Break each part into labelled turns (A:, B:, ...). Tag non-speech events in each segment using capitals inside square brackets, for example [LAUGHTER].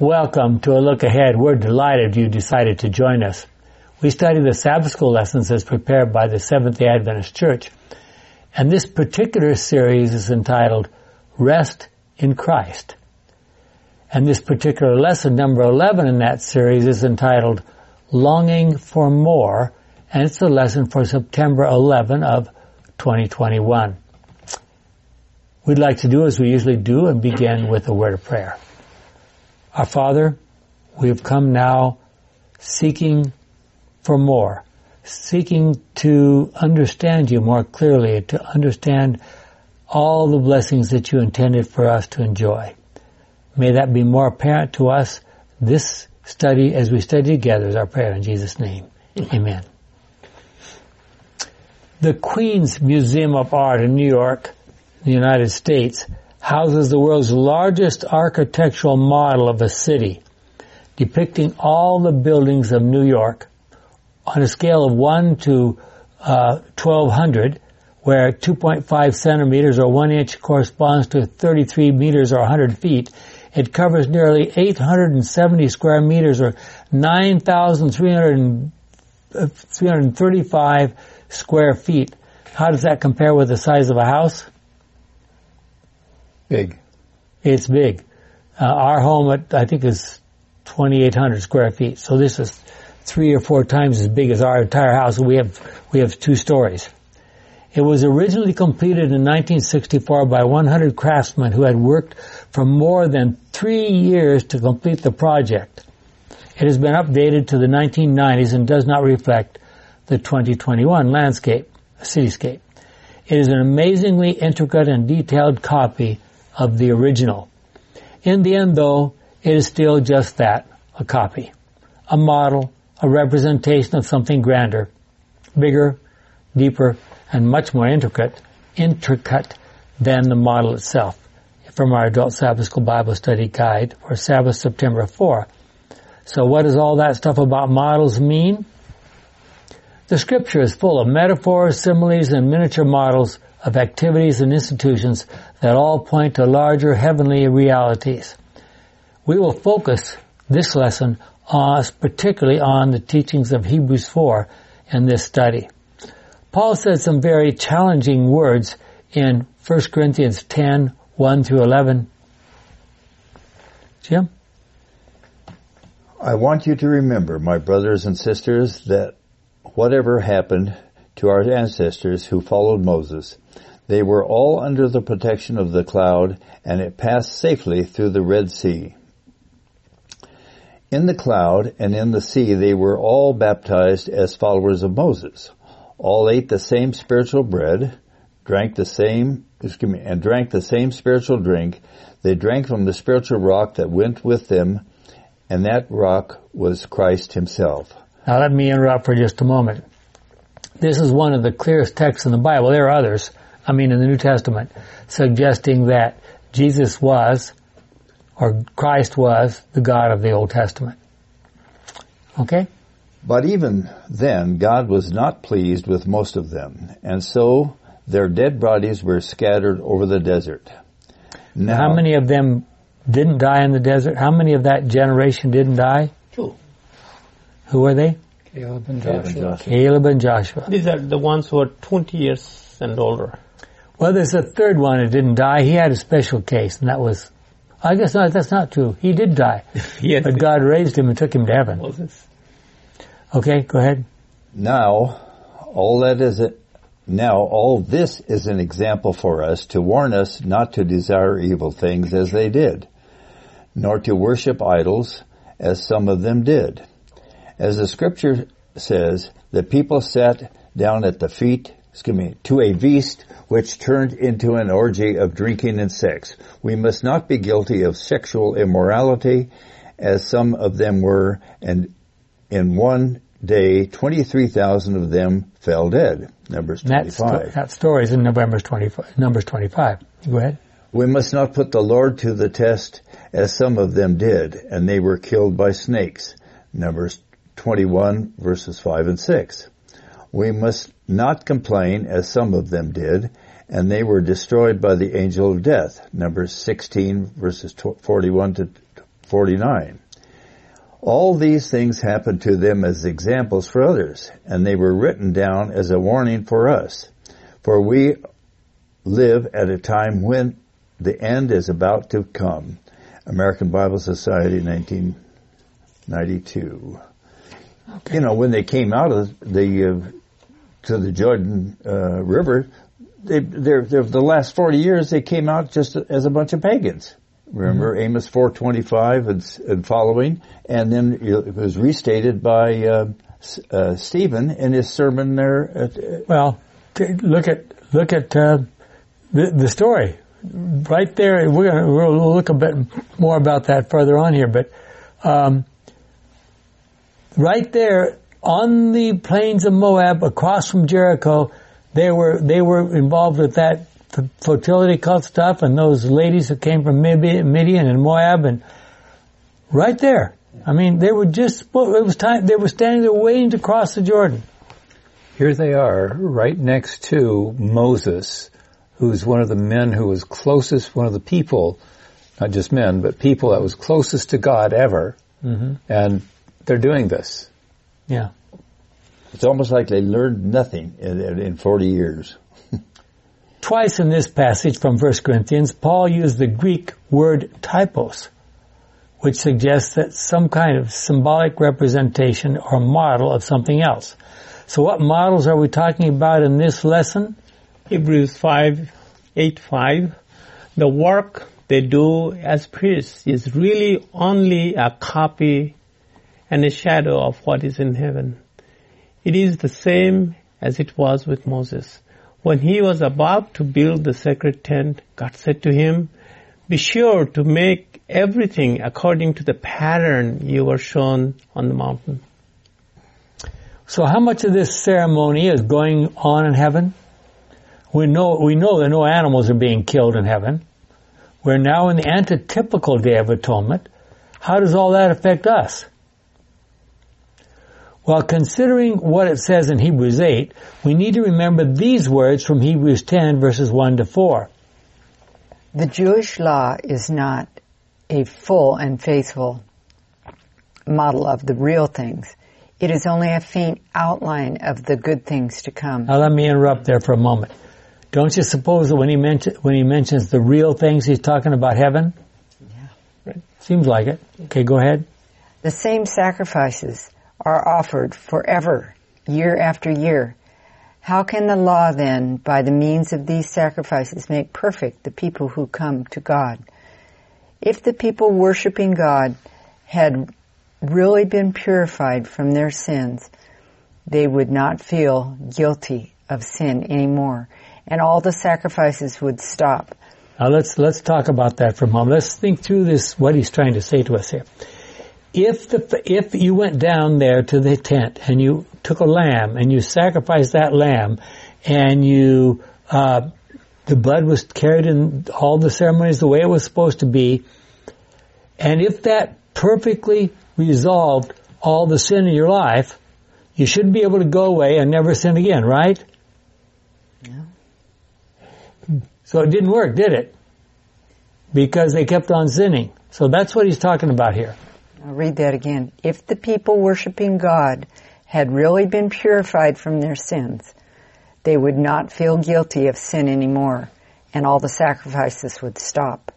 A: Welcome to a look ahead. We're delighted you decided to join us. We study the Sabbath School lessons as prepared by the Seventh-day Adventist Church. And this particular series is entitled Rest in Christ. And this particular lesson, number 11 in that series, is entitled Longing for More, and it's a lesson for September 11 of 2021. We'd like to do as we usually do and begin with a word of prayer. Our Father, we have come now seeking for more, seeking to understand you more clearly, to understand all the blessings that you intended for us to enjoy. May that be more apparent to us this study as we study together is our prayer in Jesus' name. Amen. The Queens Museum of Art in New York the United States houses the world's largest architectural model of a city, depicting all the buildings of New York on a scale of 1 to uh, 1200, where 2.5 centimeters or 1 inch corresponds to 33 meters or 100 feet. It covers nearly 870 square meters or 9,335 uh, square feet. How does that compare with the size of a house?
B: Big.
A: It's big. Uh, our home, at, I think, is 2,800 square feet. So this is three or four times as big as our entire house. We have we have two stories. It was originally completed in 1964 by 100 craftsmen who had worked for more than three years to complete the project. It has been updated to the 1990s and does not reflect the 2021 landscape, cityscape. It is an amazingly intricate and detailed copy of the original. In the end though, it is still just that, a copy. A model, a representation of something grander, bigger, deeper, and much more intricate, intricate than the model itself. From our Adult Sabbath School Bible Study Guide for Sabbath September 4. So what does all that stuff about models mean? The scripture is full of metaphors, similes, and miniature models of activities and institutions that all point to larger heavenly realities. We will focus this lesson on, particularly on the teachings of Hebrews 4 in this study. Paul said some very challenging words in 1 Corinthians 10, 1 through 11. Jim?
B: I want you to remember, my brothers and sisters, that whatever happened to our ancestors who followed Moses, they were all under the protection of the cloud, and it passed safely through the Red Sea. In the cloud and in the sea they were all baptized as followers of Moses. All ate the same spiritual bread, drank the same, excuse me, and drank the same spiritual drink. They drank from the spiritual rock that went with them, and that rock was Christ himself.
A: Now let me interrupt for just a moment. This is one of the clearest texts in the Bible. There are others, I mean in the New Testament, suggesting that Jesus was, or Christ was, the God of the Old Testament. Okay?
B: But even then, God was not pleased with most of them, and so their dead bodies were scattered over the desert.
A: Now, How many of them didn't die in the desert? How many of that generation didn't die?
C: Two.
A: Who are they?
C: Caleb and Joshua.
A: Caleb and Joshua.
C: These are the ones who are 20 years and older.
A: Well, there's a third one that didn't die. He had a special case, and that was, I guess not, that's not true. He did die. [LAUGHS] yes. But God raised him and took him to heaven. Moses. Okay, go ahead.
B: Now, all that is it. Now, all this is an example for us to warn us not to desire evil things as they did, nor to worship idols as some of them did. As the scripture says, the people sat down at the feet, excuse me, to a feast which turned into an orgy of drinking and sex. We must not be guilty of sexual immorality as some of them were and in one day 23,000 of them fell dead. Numbers 25.
A: That, story is in Numbers 25. Numbers 25. Go ahead.
B: We must not put the Lord to the test as some of them did, and they were killed by snakes. Numbers 21 verses 5 and 6. We must not complain as some of them did, and they were destroyed by the angel of death. Numbers 16 verses 41 to 49. All these things happened to them as examples for others, and they were written down as a warning for us. For we live at a time when the end is about to come. American Bible Society, 1992. Okay. You know, when they came out of the uh, to the Jordan uh, River, they, they're, they're, the last 40 years they came out just as a bunch of pagans. Remember mm-hmm. Amos 4:25 and, and, following, and then it was restated by uh, uh, Stephen in his sermon there. At, uh,
A: well, look at look at uh, the, the story right there. We're gonna we'll look a bit more about that further on here, but um, right there on the plains of Moab, across from Jericho, they were they were involved with that fertility cult stuff, and those ladies that came from Midian and Moab, and right there. I mean, they were just it was time. They were standing there waiting to cross the Jordan.
D: Here they are, right next to Moses, who's one of the men who was closest, one of the people, not just men, but people that was closest to God ever, mm-hmm. and they're doing this.
A: Yeah.
B: It's almost like they learned nothing in, in 40 years. [LAUGHS]
A: Twice in this passage from 1 Corinthians, Paul used the Greek word typos, which suggests that some kind of symbolic representation or model of something else. So what models are we talking about in this lesson?
C: Hebrews 5, 8, 5. The work they do as priests is really only a copy and a shadow of what is in heaven. It is the same as it was with Moses. When he was about to build the sacred tent, God said to him, be sure to make everything according to the pattern you were shown on the mountain.
A: So how much of this ceremony is going on in heaven? We know, we know that no animals are being killed in heaven. We're now in the antitypical Day of Atonement. How does all that affect us? While considering what it says in Hebrews 8, we need to remember these words from Hebrews 10 verses 1 to 4.
E: The Jewish law is not a full and faithful model of the real things. It is only a faint outline of the good things to come.
A: Now let me interrupt there for a moment. Don't you suppose that when he, mention, when he mentions the real things, he's talking about heaven?
E: Yeah.
A: Right. Seems like it. Okay, go ahead.
E: The same sacrifices are offered forever, year after year. How can the law then, by the means of these sacrifices, make perfect the people who come to God? If the people worshiping God had really been purified from their sins, they would not feel guilty of sin anymore, and all the sacrifices would stop.
A: Now let's let's talk about that for a moment. Let's think through this what he's trying to say to us here if the if you went down there to the tent and you took a lamb and you sacrificed that lamb and you uh, the blood was carried in all the ceremonies the way it was supposed to be, and if that perfectly resolved all the sin in your life, you should be able to go away and never sin again, right? So it didn't work, did it? Because they kept on sinning. So that's what he's talking about here.
E: I'll read that again. If the people worshiping God had really been purified from their sins, they would not feel guilty of sin anymore, and all the sacrifices would stop.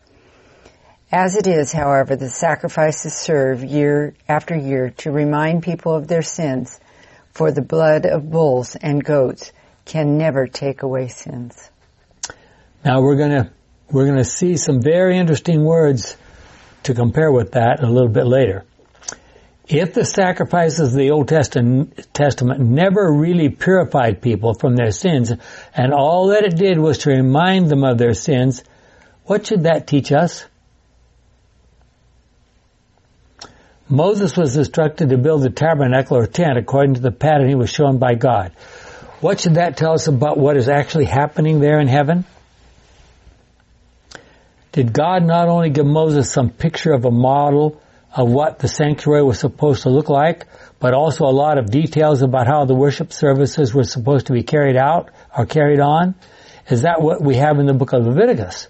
E: As it is, however, the sacrifices serve year after year to remind people of their sins, for the blood of bulls and goats can never take away sins.
A: Now we're gonna, we're gonna see some very interesting words to compare with that a little bit later. If the sacrifices of the Old Testament never really purified people from their sins, and all that it did was to remind them of their sins, what should that teach us? Moses was instructed to build the tabernacle or tent according to the pattern he was shown by God. What should that tell us about what is actually happening there in heaven? Did God not only give Moses some picture of a model of what the sanctuary was supposed to look like, but also a lot of details about how the worship services were supposed to be carried out or carried on? Is that what we have in the book of Leviticus?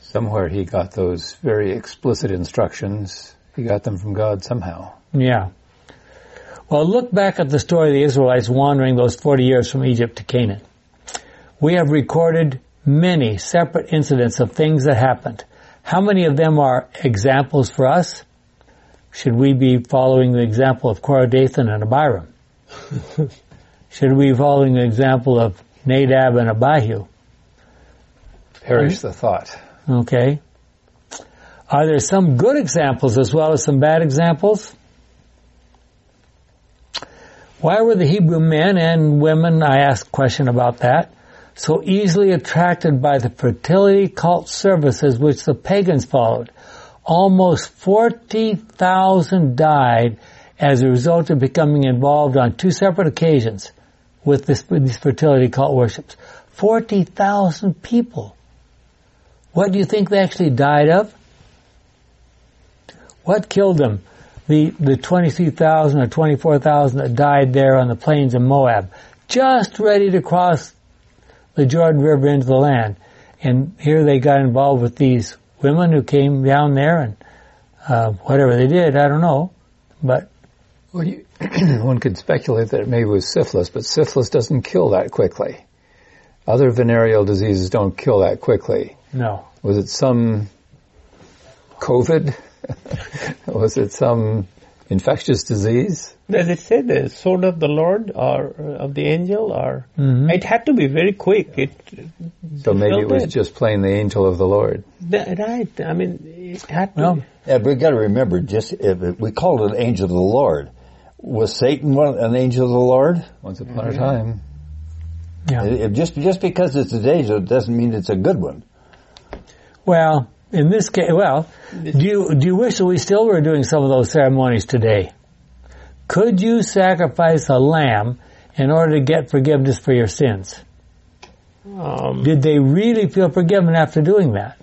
D: Somewhere he got those very explicit instructions. He got them from God somehow.
A: Yeah. Well, look back at the story of the Israelites wandering those 40 years from Egypt to Canaan. We have recorded many separate incidents of things that happened. How many of them are examples for us? Should we be following the example of Korah, Dathan, and Abiram? [LAUGHS] Should we be following the example of Nadab and Abihu?
D: Perish the thought.
A: Okay. Are there some good examples as well as some bad examples? Why were the Hebrew men and women, I asked a question about that, so easily attracted by the fertility cult services which the pagans followed? Almost 40,000 died as a result of becoming involved on two separate occasions with, this, with these fertility cult worships. 40,000 people. What do you think they actually died of? What killed them? The, the 23,000 or 24,000 that died there on the plains of Moab, just ready to cross the Jordan River into the land. And here they got involved with these women who came down there and uh, whatever they did, I don't know. But
D: Well, you, [CLEARS THROAT] one could speculate that it maybe was syphilis, but syphilis doesn't kill that quickly. Other venereal diseases don't kill that quickly.
A: no.
D: Was it some COVID? [LAUGHS] was it some infectious disease?
C: Does it say the sword of the Lord or uh, of the angel or
A: Mhm.
C: it had to be very quick. It
D: So maybe it was
C: Filled it.
D: just plain the angel of the Lord.
C: the- right. I mean, it had to.
A: Well.
B: Yeah, we got to remember, just if we called it an angel of the Lord. Was Satan one, an angel of the Lord?
D: Once upon a time.
A: yeah.
B: It- it- just just because it's an angel doesn't mean it's a good one.
A: Well, in this case, well, do you do you wish that we still were doing some of those ceremonies today? Could you sacrifice a lamb in order to get forgiveness for your sins?
C: Um,
A: Did they really feel forgiven after doing that?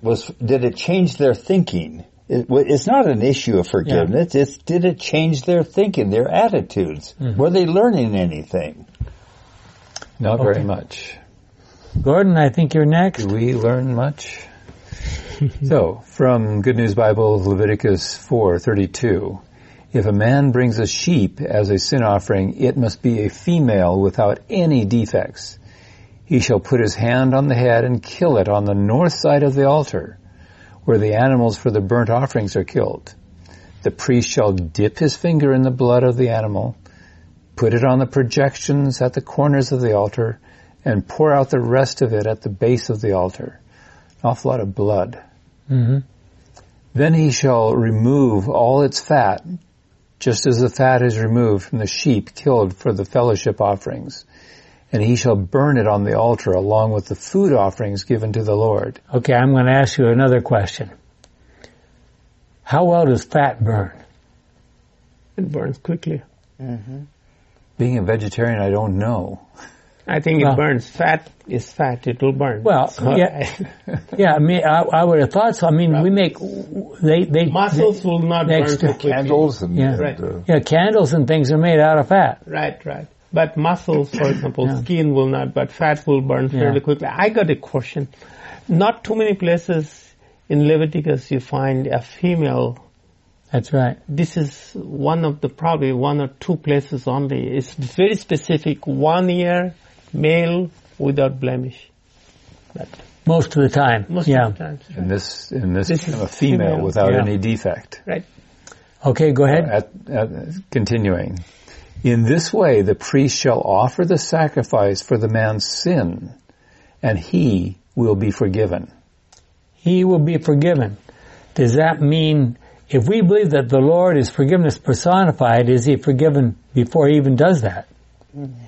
B: Was did it change their thinking? It, it's not an issue of forgiveness. It's did it change their thinking, their attitudes? Were they learning anything?
D: Not
A: Okay.
D: very much.
A: Gordon, I think you're next.
D: Do we learn much? [LAUGHS] so, from Good News Bible, Leviticus 4:32, if a man brings a sheep as a sin offering, it must be a female without any defects. He shall put his hand on the head and kill it on the north side of the altar, where the animals for the burnt offerings are killed. The priest shall dip his finger in the blood of the animal, put it on the projections at the corners of the altar, and pour out the rest of it at the base of the altar. An awful lot of blood.
A: hmm
D: Then he shall remove all its fat, just as the fat is removed from the sheep killed for the fellowship offerings. And he shall burn it on the altar along with the food offerings given to the Lord.
A: Okay, I'm going to ask you another question. How well does fat burn?
C: it burns quickly.
D: Being a vegetarian, I don't know. [LAUGHS]
C: I think
A: Well-
C: it burns. Fat is fat. It will burn.
A: Well,
C: So
A: yeah.
C: I- [LAUGHS]
A: Yeah, I mean, I, I would have thought so. I mean, we make they they
C: muscles will not burn
A: Next-
C: so quickly.
B: Candles and,
A: Yeah.
B: and,
C: Right.
B: uh,
A: yeah, candles and things are made out of fat.
C: Right, right. But muscles, for example,
A: Yeah.
C: skin will not, but fat will burn fairly
A: Yeah.
C: quickly. I got a question. Not too many places in Leviticus you find a female.
A: That's right.
C: This is one of the probably one or two places only. It's very specific. One year, male without blemish. But
A: Most of the time.
C: most
A: yeah.
C: of the times,
D: In this, in this,
C: This is
D: a female,
C: female.
D: without
A: Yeah.
D: any defect.
C: right?
A: Okay, go ahead.
D: At, at, continuing. In this way, the priest shall offer the sacrifice for the man's sin, and he will be forgiven.
A: He will be forgiven. Does that mean if we believe that the Lord is forgiveness personified, is he forgiven before he even does that? Mm-hmm.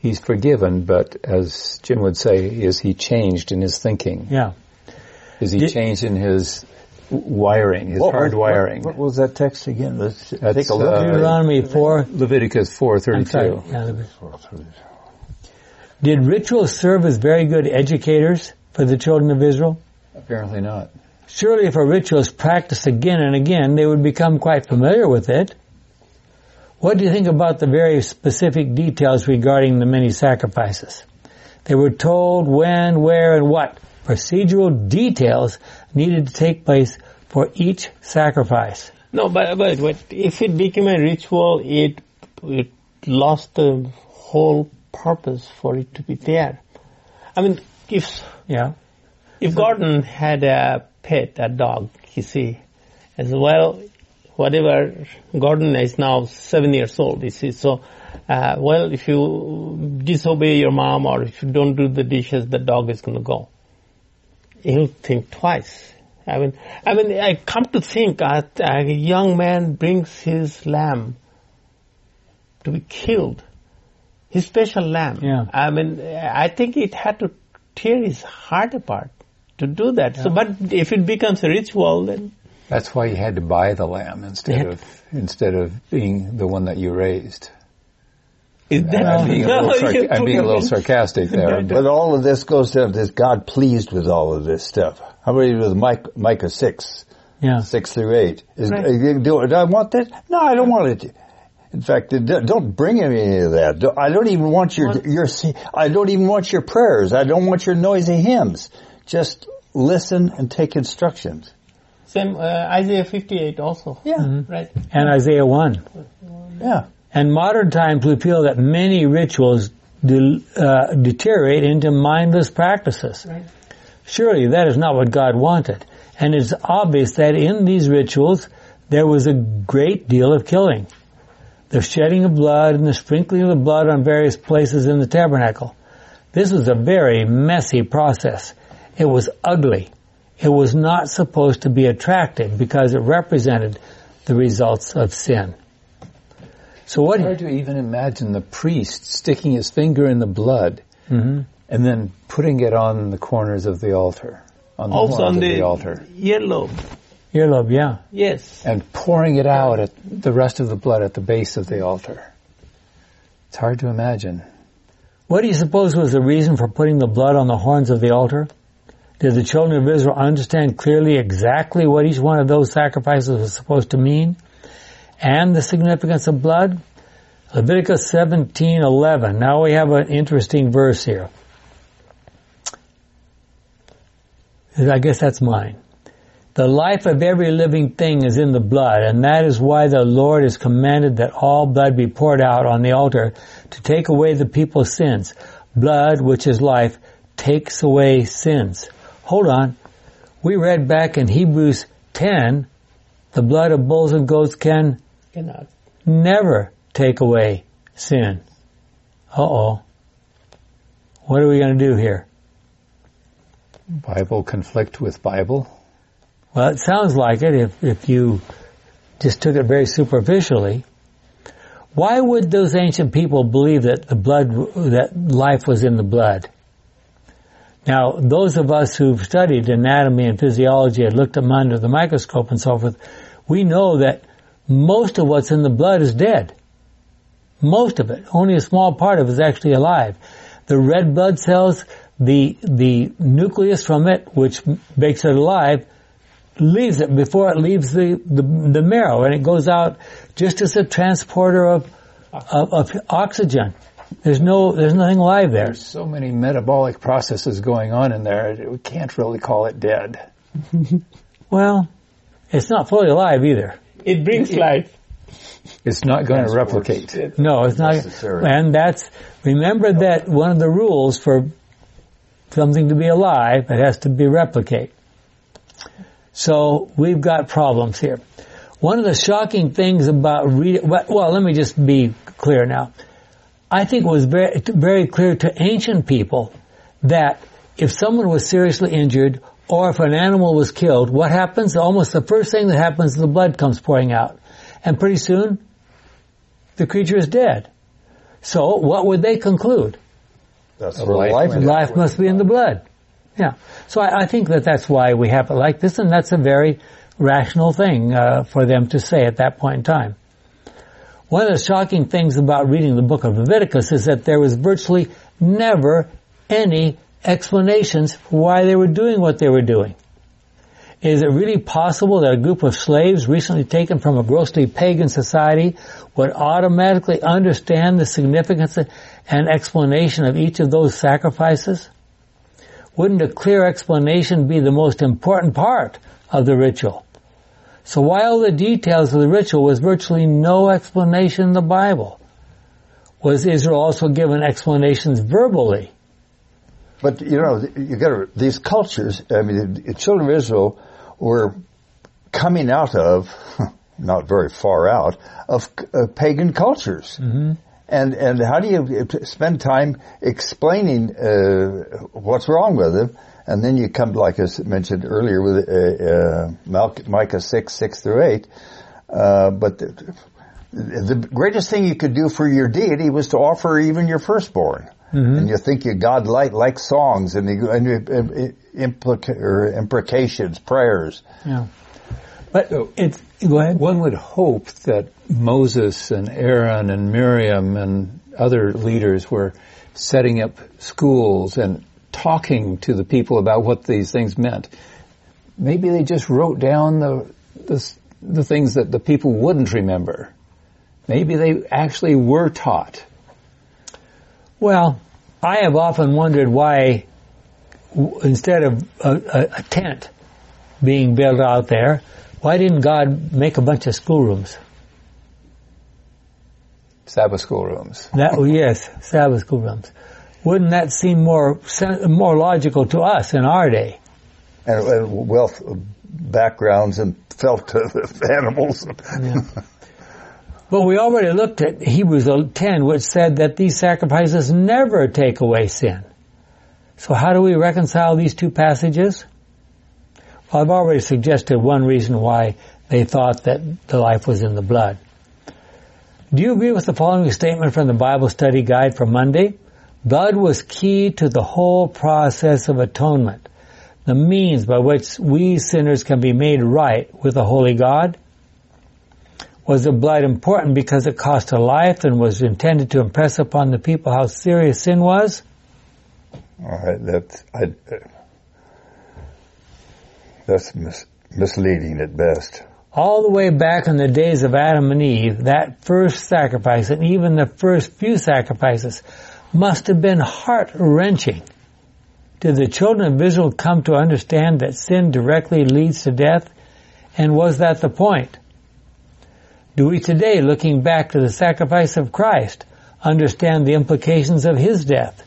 D: He's forgiven, but as Jim would say, is he changed in his thinking?
A: Yeah.
D: Is he
A: Did-
D: changed in his wiring, his
B: what,
D: hard wiring?
B: What, was that text again? Let's
D: That's,
B: take a look.
D: uh,
A: Deuteronomy 4.
D: Leviticus 4:32.
A: Yeah, Leviticus. Did rituals serve as very good educators for the children of Israel?
D: Apparently not.
A: Surely if a ritual is practiced again and again, they would become quite familiar with it. What do you think about the very specific details regarding the many sacrifices? They were told when, where, and what procedural details needed to take place for each sacrifice.
C: No, but, but, but if it became a ritual, it, it lost the whole purpose for it to be there. I mean, if,
A: Yeah.
C: if Gordon had a pet, a dog, you see, as well, whatever, Gordon is now seven years old, you see, so, uh, well, if you disobey your mom or if you don't do the dishes, the dog is gonna go. He'll think twice. I mean, I mean, I come to think uh, a young man brings his lamb to be killed, his special lamb.
A: Yeah.
C: I mean, I think it had to tear his heart apart to do that. So, but if it becomes a ritual, then
D: That's why you had to buy the lamb instead
A: Yeah.
D: of instead of being the one that you raised.
C: is [LAUGHS] that
D: I'm being a little,
C: No,
D: sarc- I'm being a little sarcastic there.
B: But all of this goes down to this God pleased with all of this stuff? How about with Micah, Micah 6,
A: Yeah.
B: 6 through 8? Is,
C: Right.
B: you do, do I want that? No, I don't want it. In fact, don't don't bring any of that. I don't even want your, your, I don't even want your prayers. I don't want your noisy hymns. Just listen and take instructions.
C: Same uh, Isaiah 58 also.
B: Yeah.
C: Right.
A: And Isaiah 1.
B: Yeah.
A: And modern times we feel that many rituals de- uh, deteriorate into mindless practices.
C: Right.
A: Surely that is not what God wanted. And it's obvious that in these rituals there was a great deal of killing. The shedding of blood and the sprinkling of the blood on various places in the tabernacle. This was a very messy process. It was ugly. It was not supposed to be attractive because it represented the results of sin. So what?
D: It's hard to even imagine the priest sticking his finger in the blood
A: Mhm.
D: and then putting it on the corners of the altar, on the
C: Also
D: horns
C: on
D: of
C: the,
D: the altar,
C: yellow.
A: Earlobe, yeah.
C: Yes.
D: and pouring it out at the rest of the blood at the base of the altar. It's hard to imagine.
A: What do you suppose was the reason for putting the blood on the horns of the altar? Did the children of Israel understand clearly exactly what each one of those sacrifices was supposed to mean? And the significance of blood? Leviticus 17:11. Now we have an interesting verse here. I guess that's mine. The life of every living thing is in the blood, and that is why the Lord has commanded that all blood be poured out on the altar to take away the people's sins. Blood, which is life, takes away sins. Hold on. We read back in Hebrews 10, the blood of bulls and goats can
C: Cannot.
A: never take away sin. Uh-oh. What are we going to do here?
D: Bible conflict with Bible.
A: Well, it sounds like it if, if you just took it very superficially. Why would those ancient people believe that the blood, that life was in the blood? Now, those of us who've studied anatomy and physiology and looked them under the microscope and so forth, we know that most of what's in the blood is dead. Most of it. Only a small part of it is actually alive. The red blood cells, the, the nucleus from it, which makes it alive, leaves it before it leaves the, the, the marrow and it goes out just as a transporter of, of, of oxygen. There's no, there's nothing alive there.
D: There's so many metabolic processes going on in there, we can't really call it dead. [LAUGHS]
A: Well, it's not fully alive either.
C: It brings life.
D: It's not going to
B: Transports.
D: replicate.
A: No, it's not.
B: Necessary.
A: And that's, remember that one of the rules for something to be alive, it has to be replicate. So we've got problems here. One of the shocking things about reading, well, let me just be clear now. I think it was very, very clear to ancient people that if someone was seriously injured or if an animal was killed, what happens? Almost the first thing that happens, is the blood comes pouring out. And pretty soon, the creature is dead. So what would they conclude?
B: That's
D: A
B: where
D: life
B: life.
A: Life must be in the blood. Yeah. So I, I think that that's why we have it like this, and that's a very rational thing uh, for them to say at that point in time. One of the shocking things about reading the book of Leviticus is that there was virtually never any explanations for why they were doing what they were doing. Is it really possible that a group of slaves recently taken from a grossly pagan society would automatically understand the significance and explanation of each of those sacrifices? Wouldn't a clear explanation be the most important part of the ritual? So while the details of the ritual was virtually no explanation in the Bible, was Israel also given explanations verbally?
B: But you know, you got to these cultures. I mean, the children of Israel were coming out of, [LAUGHS] not very far out, of uh, pagan cultures. Mm-hmm. And and how do you spend time explaining uh, what's wrong with them? And then you come, like I mentioned earlier, with uh, uh Micah six six through eight. Uh, but the, the, greatest thing you could do for your deity was to offer even your firstborn. Mm-hmm. And you think you God like like songs and, the, and implica- or imprecations, prayers.
A: Yeah. But it's go ahead.
D: One would hope that Moses and Aaron and Miriam and other leaders were setting up schools and talking to the people about what these things meant. Maybe they just wrote down the, the, the things that the people wouldn't remember. Maybe they actually were taught.
A: Well, I have often wondered why, instead of a, a, a tent being built out there, why didn't God make a bunch of schoolrooms?
D: Sabbath school rooms.
A: That oh, yes, Sabbath school rooms. Wouldn't that seem more more logical to us in our day?
B: And, and wealth backgrounds and felt animals. Yeah.
A: But we already looked at Hebrews 10, which said that these sacrifices never take away sin. So how do we reconcile these two passages? Well, I've already suggested one reason why they thought that the life was in the blood. Do you agree with the following statement from the Bible study guide for Monday? Blood was key to the whole process of atonement, the means by which we sinners can be made right with a holy God. Was the blood important because it cost a life and was intended to impress upon the people how serious sin was?
B: All right, that's I, that's mis- misleading at best.
A: All the way back in the days of Adam and Eve, that first sacrifice and even the first few sacrifices must have been heart wrenching. Did the children of Israel come to understand that sin directly leads to death? And was that the point? Do we today, looking back to the sacrifice of Christ, understand the implications of his death?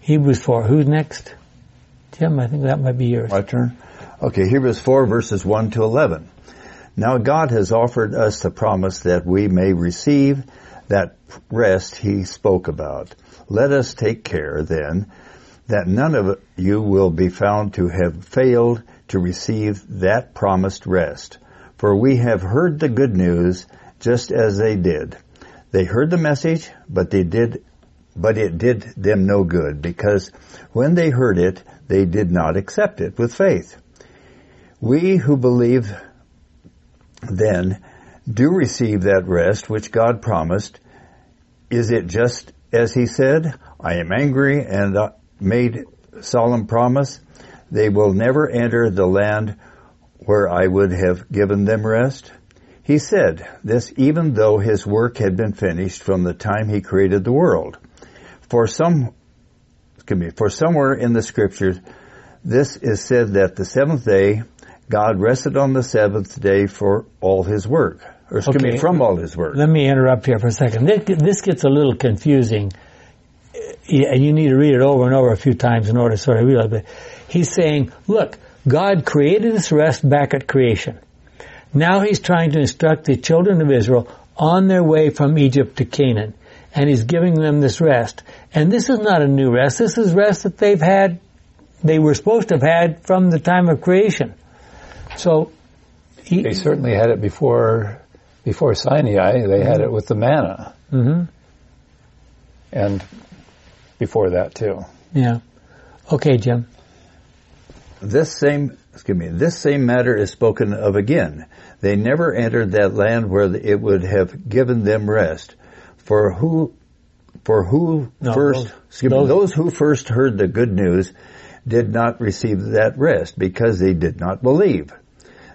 A: Hebrews 4. Who's next? Tim, I think that might be yours.
B: My turn? Okay, Hebrews 4 verses 1 to 11. Now God has offered us the promise that we may receive that rest he spoke about. Let us take care then that none of you will be found to have failed to receive that promised rest. For we have heard the good news just as they did. They heard the message, but they did, but it did them no good because when they heard it, they did not accept it with faith. We who believe then do receive that rest which God promised. Is it just as he said, I am angry and made solemn promise? They will never enter the land where I would have given them rest. He said this even though his work had been finished from the time he created the world. For some, me, for somewhere in the scriptures, this is said that the seventh day God rested on the seventh day for all his work, or okay. me, from all his work.
A: Let me interrupt here for a second. This gets a little confusing, and you need to read it over and over a few times in order to sort of realize it. He's saying, look, God created this rest back at creation. Now he's trying to instruct the children of Israel on their way from Egypt to Canaan. And he's giving them this rest. And this is not a new rest. This is rest that they've had, they were supposed to have had from the time of creation. So,
D: he, they certainly had it before, before Sinai. They had it with the manna. Mm-hmm. And before that too.
A: Yeah. Okay, Jim.
B: This same, excuse me, this same matter is spoken of again. They never entered that land where it would have given them rest. For who, for who no, first, those, excuse those, me, those who first heard the good news did not receive that rest because they did not believe.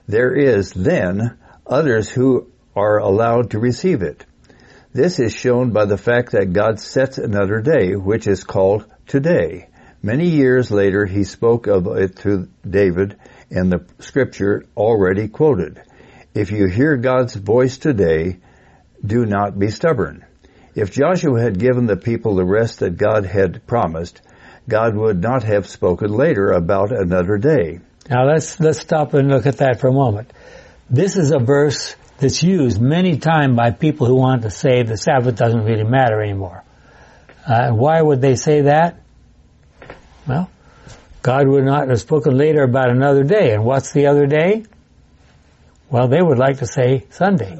B: There is then others who are allowed to receive it. This is shown by the fact that God sets another day, which is called today. Many years later, he spoke of it to David in the scripture already quoted. If you hear God's voice today, do not be stubborn. If Joshua had given the people the rest that God had promised, God would not have spoken later about another day.
A: Now let's let's stop and look at that for a moment. This is a verse that's used many times by people who want to say the Sabbath doesn't really matter anymore. Uh, why would they say that? Well, God would not have spoken later about another day. And what's the other day? Well, they would like to say Sunday.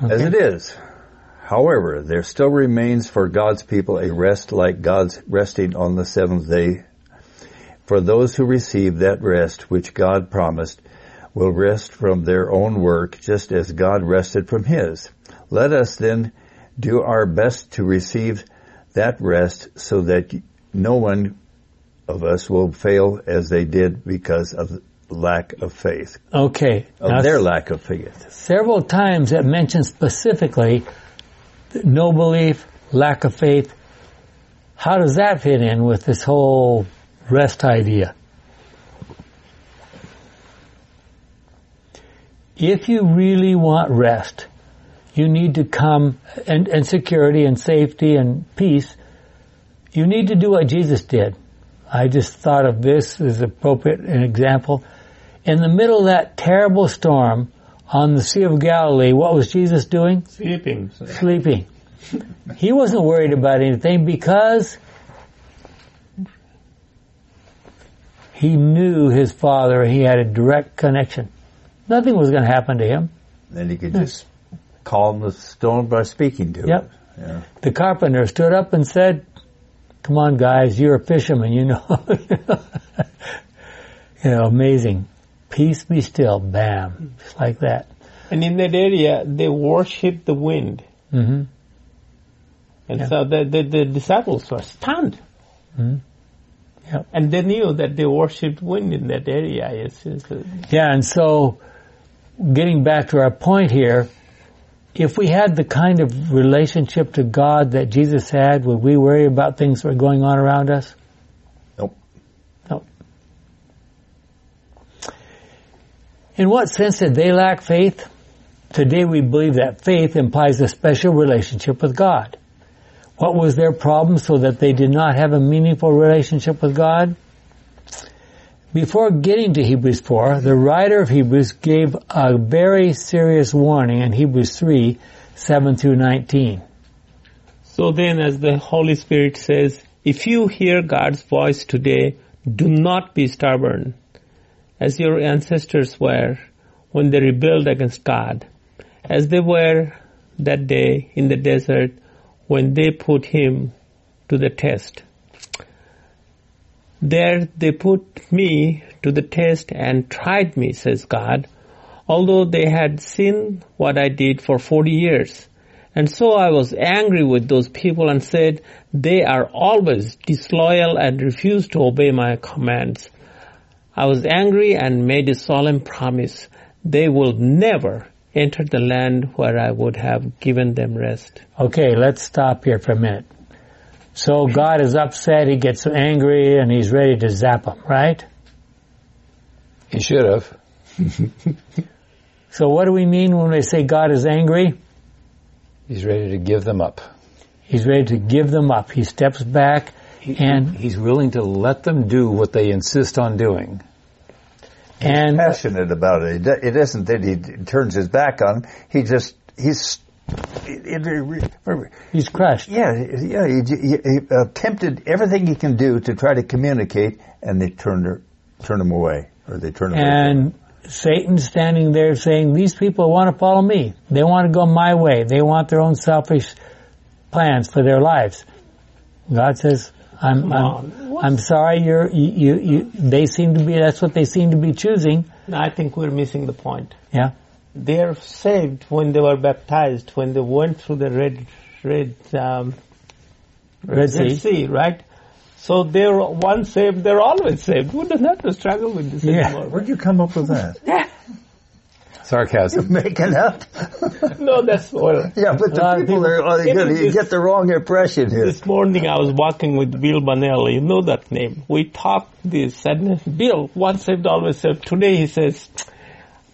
B: As it is. However, there still remains for God's people a rest like God's resting on the seventh day. For those who receive that rest which God promised will rest from their own work just as God rested from his. Let us then do our best to receive that rest so that no one of us will fail as they did because of lack of faith.
A: Okay.
B: Of
A: Now,
B: their lack of faith.
A: several times it mentions specifically no belief, lack of faith. How does that fit in with this whole rest idea? If you really want rest, you need to come and, and security and safety and peace. You need to do what Jesus did. I just thought of this as appropriate an example. In the middle of that terrible storm on the Sea of Galilee, what was Jesus doing?
C: Sleeping.
A: Sleeping. He wasn't worried about anything because he knew his father. He had a direct connection. Nothing was going to happen to him.
B: Then he could just calm the storm by speaking to
A: Yep.
B: it. Yeah.
A: The carpenter stood up and said, "Come on, guys, you're a fisherman, you know." [LAUGHS] you know, amazing. Peace be still. Bam, just like that.
C: And in that area, they worship the wind.
A: hmm
C: And
A: Yeah.
C: so the, the, the disciples were stunned.
A: Mhm. Yep.
C: And they knew that they worshipped wind in that area. It's, it's, uh,
A: Yeah, and so getting back to our point here, if we had the kind of relationship to God that Jesus had, would we worry about things that are going on around us?
B: Nope.
A: No. In what sense did they lack faith? Today we believe that faith implies a special relationship with God. What was their problem so that they did not have a meaningful relationship with God? Before getting to Hebrews 4, the writer of Hebrews gave a very serious warning in Hebrews 3, 7 through 19.
C: So then, as the Holy Spirit says, if you hear God's voice today, do not be stubborn, as your ancestors were when they rebelled against God, as they were that day in the desert when they put him to the test. There they put me to the test and tried me, says God, although they had seen what I did for 40 years. And so I was angry with those people and said, they are always disloyal and refuse to obey my commands. I was angry and made a solemn promise. They will never enter the land where I would have given them rest.
A: Okay, let's stop here for a minute. So God is upset, he gets angry, and he's ready to zap them, right?
D: He should have. [LAUGHS]
A: So what do we mean when we say God is angry?
D: He's ready to give them up.
A: He's ready to give them up. He steps back and
D: He's willing to let them do what they insist on doing.
A: and
B: Passionate about it. It it isn't that he turns his back on him. He just, he's, it, it,
A: he's crushed.
B: yeah, yeah, he, he, he attempted everything he can do to try to communicate and they turned her, turn him away. Or they turn him away.
A: And Satan's standing there saying, these people want to follow me. They want to go my way. They want their own selfish plans for their lives. God says, I'm, I'm. I'm sorry you're, you, you, you, they seem to be, that's what they seem to be choosing.
C: I think we're missing the point.
A: Yeah.
C: They're saved when they were baptized, when they went through the red, red, um,
A: Red Sea.
C: Sea, right? So they're once saved, they're always saved. Who doesn't have to struggle with this
A: Yeah.
C: anymore.
B: Where'd you come up with that? [LAUGHS]
D: Sarcasm.
B: Making up? [LAUGHS]
C: No, that's what. [LAUGHS]
B: Yeah, but the
A: of
B: people
A: people-
B: are, are
C: Maybe
B: gonna, you
C: this-
B: get the wrong impression here.
C: This morning I was walking with Bill Bonnell. You know that name. We talked this and Bill, once saved, always saved. Today he says,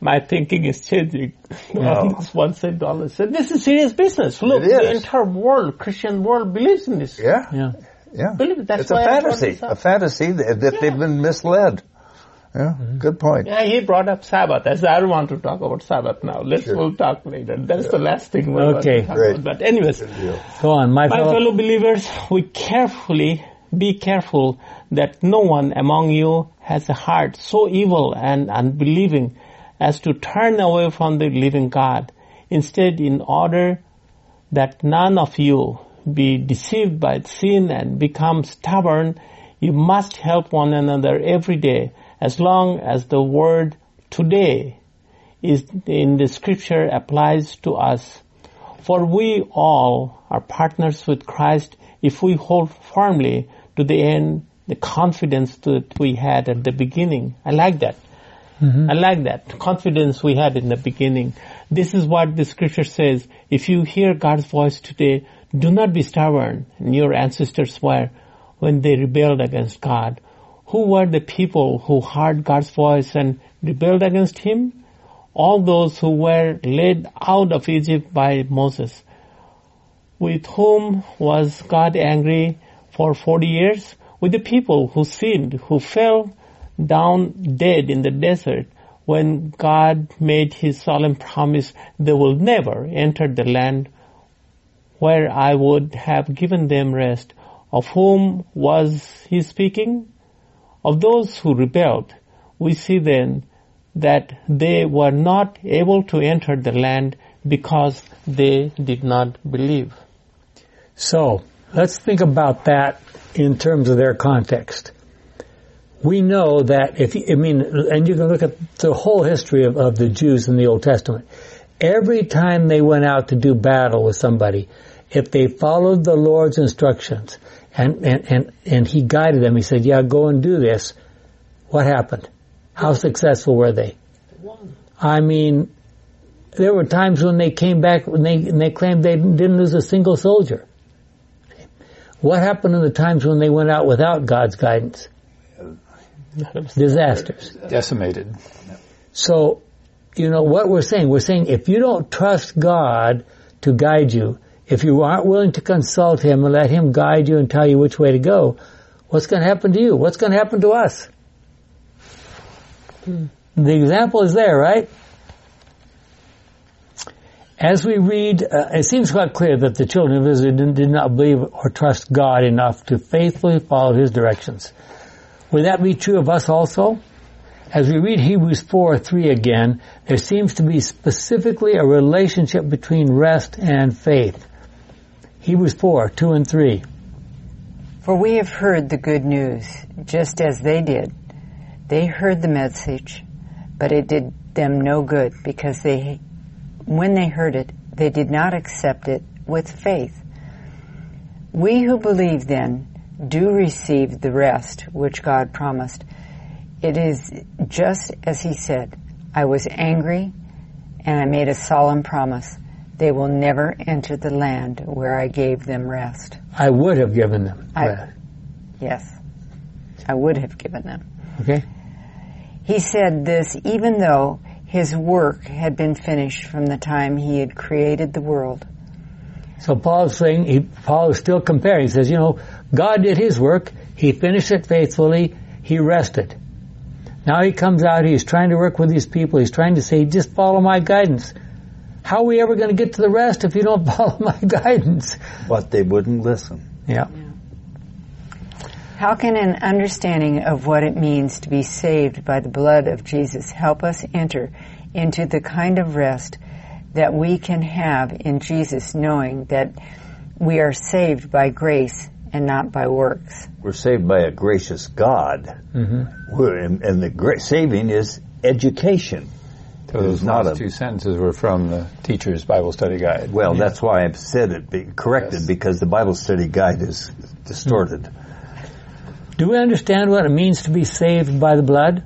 C: my thinking is changing. I think it's once saved, always saved. This is serious business. Look, the entire world, Christian world believes in this.
B: Yeah,
A: Yeah.
B: yeah.
C: Believe it. That's
B: it's a
C: why I
B: fantasy, a fantasy that, that they've been misled. Yeah, mm-hmm. good point.
C: Yeah, he brought up Sabbath. I said, I don't want to talk about Sabbath now. Let's we'll talk later. That's the last thing we're going
A: Okay.
C: to talk
B: Great.
C: about. But anyways,
A: Go on, my
C: My
A: fellow.
C: fellow believers, we carefully be careful that no one among you has a heart so evil and unbelieving as to turn away from the living God. Instead, in order that none of you be deceived by sin and become stubborn, you must help one another every day as long as the word today is in the scripture applies to us. For we all are partners with Christ if we hold firmly to the end the confidence that we had at the beginning. I like that. Mm-hmm. I like that confidence we had in the beginning. This is what the scripture says. If you hear God's voice today, do not be stubborn. Your ancestors were when they rebelled against God. Who were the people who heard God's voice and rebelled against Him? All those who were led out of Egypt by Moses. With whom was God angry for 40 years? With the people who sinned, who fell down dead in the desert when God made his solemn promise they will never enter the land where I would have given them rest. Of whom was he speaking? Of those who rebelled. We see then that they were not able to enter the land because they did not believe.
A: So let's think about that in terms of their context. We know that if I mean, and you can look at the whole history of, of the Jews in the Old Testament. Every time they went out to do battle with somebody, if they followed the Lord's instructions and, and, and, and He guided them, He said, yeah, go and do this, what happened? How successful were they? I mean, there were times when they came back when they, and they claimed they didn't lose a single soldier. What happened in the times when they went out without God's guidance? Disasters.
D: Decimated.
A: So, you know, what we're saying, we're saying if you don't trust God to guide you, if you aren't willing to consult Him and let Him guide you and tell you which way to go, what's going to happen to you? What's going to happen to us? The example is there, right? As we read, uh, it seems quite clear that the children of Israel did, did not believe or trust God enough to faithfully follow His directions. Would that be true of us also? As we read Hebrews 4, 3 again, there seems to be specifically a relationship between rest and faith. Hebrews 4, 2 and 3.
E: For we have heard the good news, just as they did. They heard the message, but it did them no good because they, when they heard it, they did not accept it with faith. We who believe then do receive the rest which God promised. It is just as he said, I was angry and I made a solemn promise. They will never enter the land where I gave them rest.
A: I would have given them
E: I-
A: rest.
E: Yes, I would have given them.
A: Okay?
E: He said this even though his work had been finished from the time he had created the world.
A: So Paul's saying, he, Paul is still comparing. He says, you know, God did his work. He finished it faithfully. He rested. Now he comes out, he's trying to work with these people. He's trying to say, just follow my guidance. How are we ever going to get to the rest if you don't [LAUGHS] follow my guidance?
B: But they wouldn't listen.
A: Yeah.
E: How can an understanding of what it means to be saved by the blood of Jesus help us enter into the kind of rest that we can have in Jesus knowing that we are saved by grace and not by works?
B: We're saved by a gracious God. Mm-hmm. We're, and, and the gra- saving is education.
D: So those
B: It's not
D: last
B: a-
D: two sentences were from the teacher's Bible study guide.
B: Well, that's why I've said it, be corrected,
D: Yes.
B: because the Bible study guide is distorted. Hmm.
A: Do we understand what it means to be saved by the blood?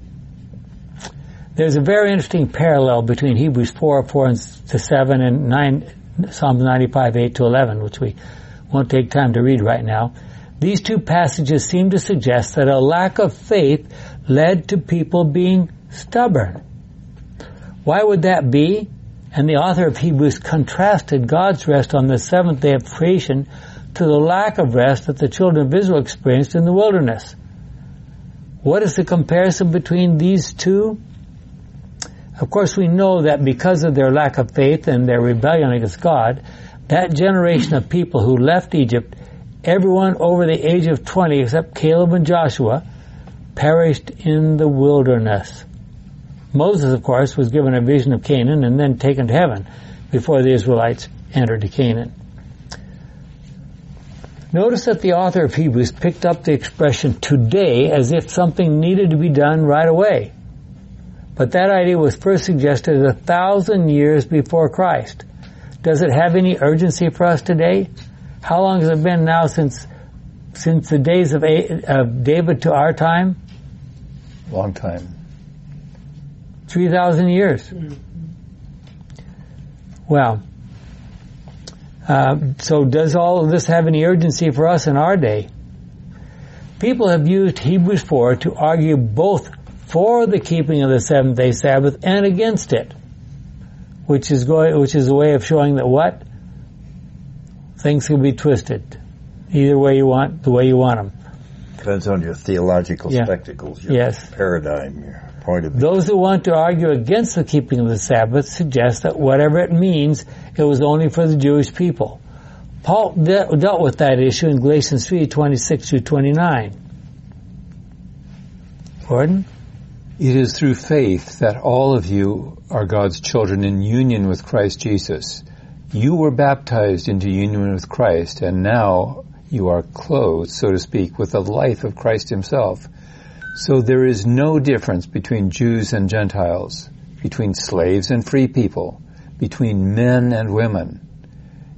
A: There's a very interesting parallel between Hebrews 4, 4 and to 7 and 9, Psalms 95, 8 to 11, which we won't take time to read right now. These two passages seem to suggest that a lack of faith led to people being stubborn. Why would that be? And the author of Hebrews contrasted God's rest on the seventh day of creation to the lack of rest that the children of Israel experienced in the wilderness. What is the comparison between these two? Of course, we know that because of their lack of faith and their rebellion against God, that generation of people who left Egypt, everyone over the age of 20 except Caleb and Joshua, perished in the wilderness. Moses, of course, was given a vision of Canaan and then taken to heaven before the Israelites entered Canaan. Notice that the author of Hebrews picked up the expression today as if something needed to be done right away. But that idea was first suggested a thousand years before Christ. Does it have any urgency for us today? How long has it been now since since the days of, of David to our time?
D: Long time.
A: 3,000 years. Well, uh, so does all of this have any urgency for us in our day? People have used Hebrews 4 to argue both for the keeping of the seventh day Sabbath and against it, which is going, which is a way of showing that what things can be twisted, either way you want, the way you want them.
B: Depends on your theological
A: Yeah.
B: spectacles, your
A: Yes.
B: paradigm, your point of view.
A: Those who want to argue against the keeping of the Sabbath suggest that whatever it means, it was only for the Jewish people. Paul de- dealt with that issue in Galatians 3, 26 through 29. Gordon?
D: It is through faith that all of you are God's children in union with Christ Jesus. You were baptized into union with Christ, and now you are clothed, so to speak, with the life of Christ himself. So there is no difference between Jews and Gentiles, between slaves and free people, between men and women.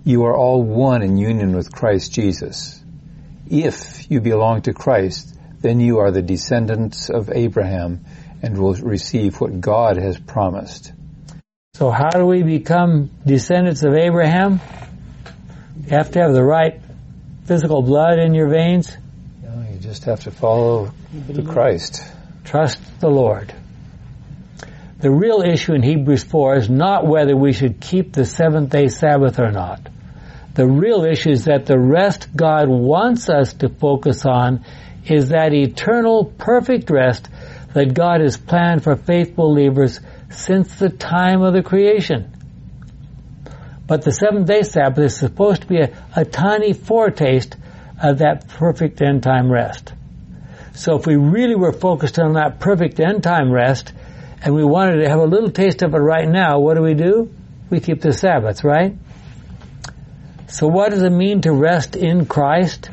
D: You are all one in union with Christ Jesus. If you belong to Christ, then you are the descendants of Abraham and will receive what God has promised.
A: So how do we become descendants of Abraham? You have to have the right physical blood in your veins.
D: No, you just have to follow the Christ.
A: Trust the Lord. The real issue in Hebrews 4 is not whether we should keep the seventh day Sabbath or not. The real issue is that the rest God wants us to focus on is that eternal perfect rest that God has planned for faithful believers since the time of the creation. But the seventh day Sabbath is supposed to be a, a tiny foretaste of that perfect end time rest. So if we really were focused on that perfect end time rest and we wanted to have a little taste of it right now, what do we do? We keep the Sabbath, right? So what does it mean to rest in Christ?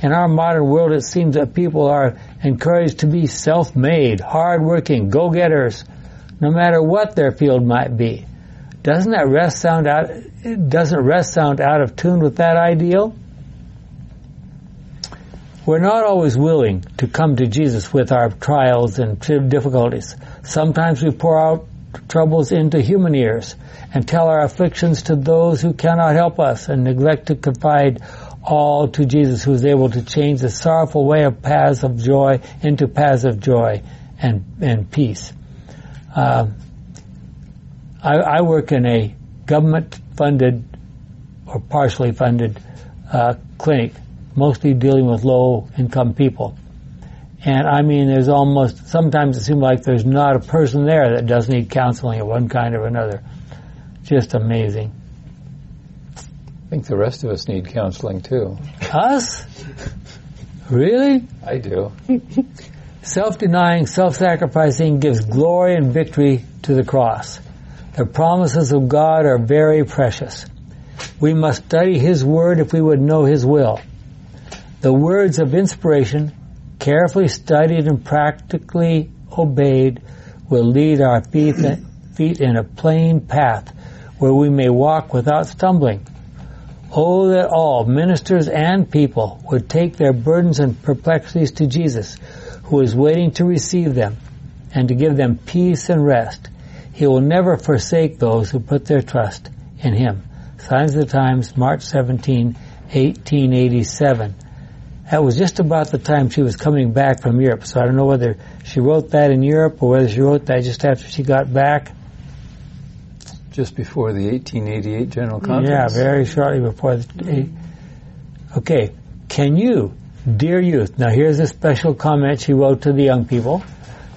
A: In our modern world, it seems that people are encouraged to be self-made, hard-working, go-getters, no matter what their field might be. Doesn't that rest sound out, doesn't rest sound out of tune with that ideal? We're not always willing to come to Jesus with our trials and difficulties. Sometimes we pour out troubles into human ears and tell our afflictions to those who cannot help us and neglect to confide all to Jesus who is able to change the sorrowful way of paths of joy into paths of joy and, and peace. Uh, I, I work in a government funded or partially funded uh, clinic, mostly dealing with low income people. And I mean, there's almost, sometimes it seems like there's not a person there that doesn't need counseling of one kind or another. Just amazing.
D: I think the rest of us need counseling too.
A: Us? Really?
D: I do.
A: Self-denying, self-sacrificing gives glory and victory to the cross. The promises of God are very precious. We must study His Word if we would know His will. The words of inspiration, carefully studied and practically obeyed, will lead our feet, [CLEARS THROAT] feet in a plain path where we may walk without stumbling. Oh, that all ministers and people would take their burdens and perplexities to Jesus, who is waiting to receive them. and to give them peace and rest. He will never forsake those who put their trust in Him. Signs of the Times, March 17, 1887. That was just about the time she was coming back from Europe, so I don't know whether she wrote that in Europe or whether she wrote that just after she got back.
D: Just before the 1888 General Conference?
A: Yeah, very shortly before the. Okay, can you, dear youth, now here's a special comment she wrote to the young people,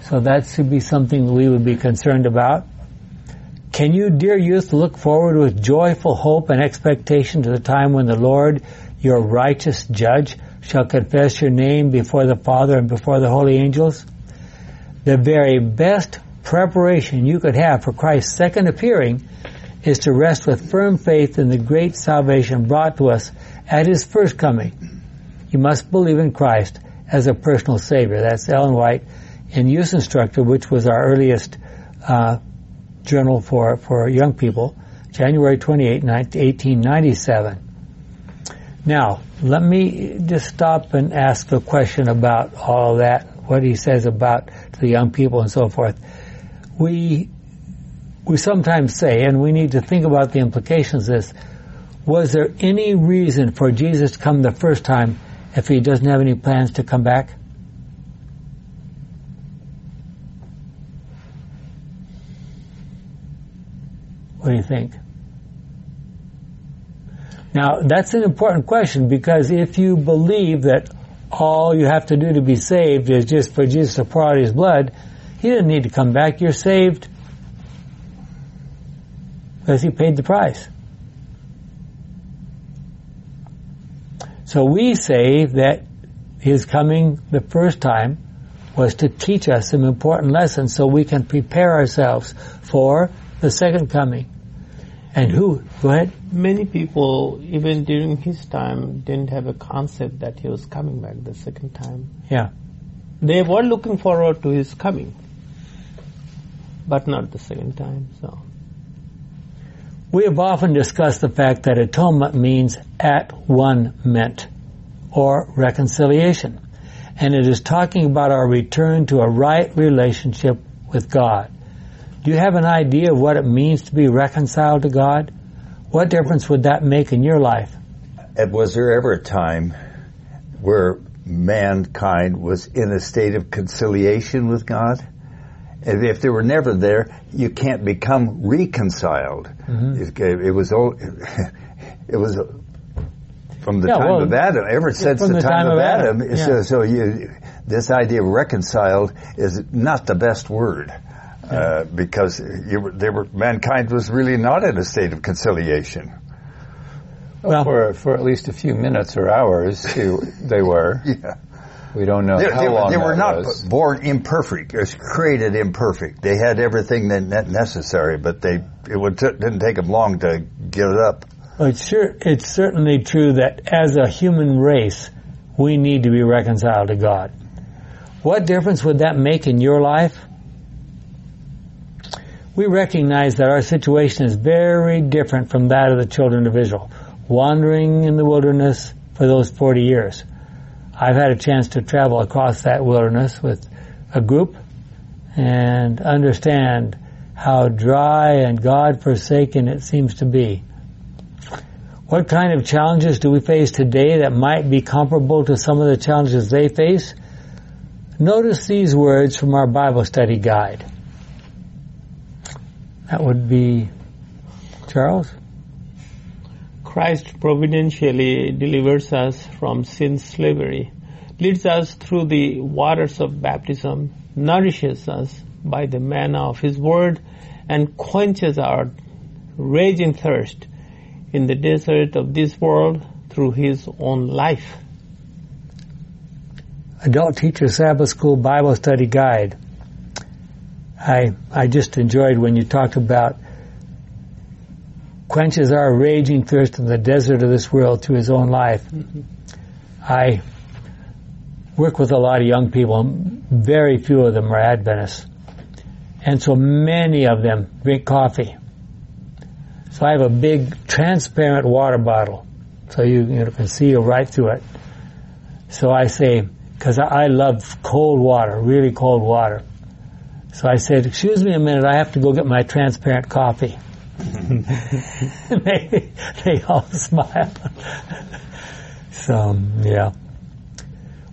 A: so that should be something we would be concerned about. Can you, dear youth, look forward with joyful hope and expectation to the time when the Lord, your righteous judge, shall confess your name before the Father and before the holy angels? The very best preparation you could have for Christ's second appearing is to rest with firm faith in the great salvation brought to us at His first coming. You must believe in Christ as a personal Savior. That's Ellen White in Youth Instructor, which was our earliest uh, journal for, for young people, January 28, 1897. Now, let me just stop and ask a question about all that, what he says about the young people and so forth. We, we sometimes say, and we need to think about the implications of this, was there any reason for Jesus to come the first time if he doesn't have any plans to come back? What do you think? Now, that's an important question because if you believe that all you have to do to be saved is just for Jesus to pour out his blood, he didn't need to come back. You're saved because he paid the price. So we say that his coming the first time was to teach us some important lessons so we can prepare ourselves for the second coming. And who? Go ahead.
C: Many people, even during his time, didn't have a concept that he was coming back the second time.
A: Yeah.
C: They were looking forward to his coming, but not the second time. So.
A: We have often discussed the fact that atonement means at one meant or reconciliation. And it is talking about our return to a right relationship with God. Do you have an idea of what it means to be reconciled to God? What difference would that make in your life?
B: Uh, was there ever a time where mankind was in a state of conciliation with God? And if they were never there, you can't become reconciled. Mm-hmm. It, it, was [LAUGHS] it was from the yeah, time well, of Adam, ever since the, the, time, time of, Adam. Adam yeah. So, so you, this idea of reconciled is not the best word. Uh, because you, they were, mankind was really not in a state of conciliation.
D: Well, for, for at least a few minutes or hours, they were. [LAUGHS]
B: Yeah.
D: We don't know
B: they,
D: how
B: they,
D: long
B: They were not
D: was.
B: born imperfect. It was created imperfect. They had everything that necessary, but they it would t- didn't take them long to get it up.
A: Well, it's sure it's certainly true that as a human race, we need to be reconciled to God. What difference would that make in your life? we recognize that our situation is very different from that of the children of Israel, wandering in the wilderness for those 40 years. I've had a chance to travel across that wilderness with a group and understand how dry and God forsaken it seems to be. What kind of challenges do we face today that might be comparable to some of the challenges they face? Notice these words from our Bible study guide. That would be Charles.
C: Christ providentially delivers us from sin's slavery, leads us through the waters of baptism, nourishes us by the manna of His Word, and quenches our raging thirst in the desert of this world through His own life.
A: Adult Teacher Sabbath School Bible Study Guide I, I just enjoyed when you talked about quenches our raging thirst in the desert of this world to his own life. Mm-hmm. I work with a lot of young people. Very few of them are Adventists. And so many of them drink coffee. So I have a big transparent water bottle. So you, you can see right through it. So I say, because I love cold water, really cold water. So I said, excuse me a minute, I have to go get my transparent coffee. [LAUGHS] they, they all [LAUGHS] smile. so, yeah.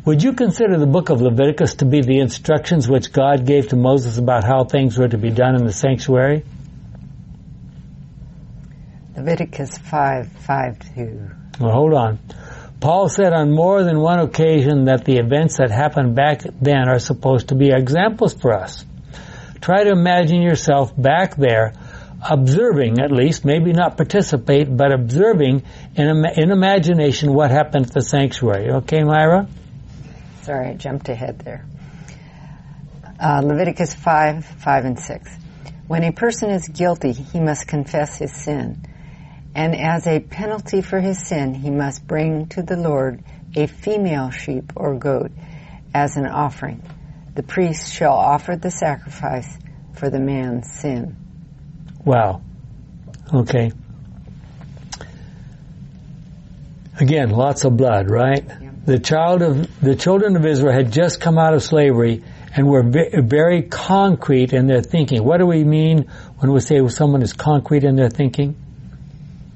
A: Would you consider the book of Leviticus to be the instructions which God gave to Moses about how things were to be done in the sanctuary?
E: Leviticus 5, 5 to.
A: Well, hold on. Paul said on more than one occasion that the events that happened back then are supposed to be examples for us. Try to imagine yourself back there, observing at least, maybe not participate, but observing in, in imagination what happened at the sanctuary. Okay, Myra?
E: Sorry, I jumped ahead there. Uh, Leviticus 5, 5 and 6. When a person is guilty, he must confess his sin. And as a penalty for his sin, he must bring to the Lord a female sheep or goat as an offering. The priest shall offer the sacrifice for the man's sin.
A: Wow. Okay. Again, lots of blood, right?
E: Yeah.
A: The child of the children of Israel had just come out of slavery and were very concrete in their thinking. What do we mean when we say someone is concrete in their thinking?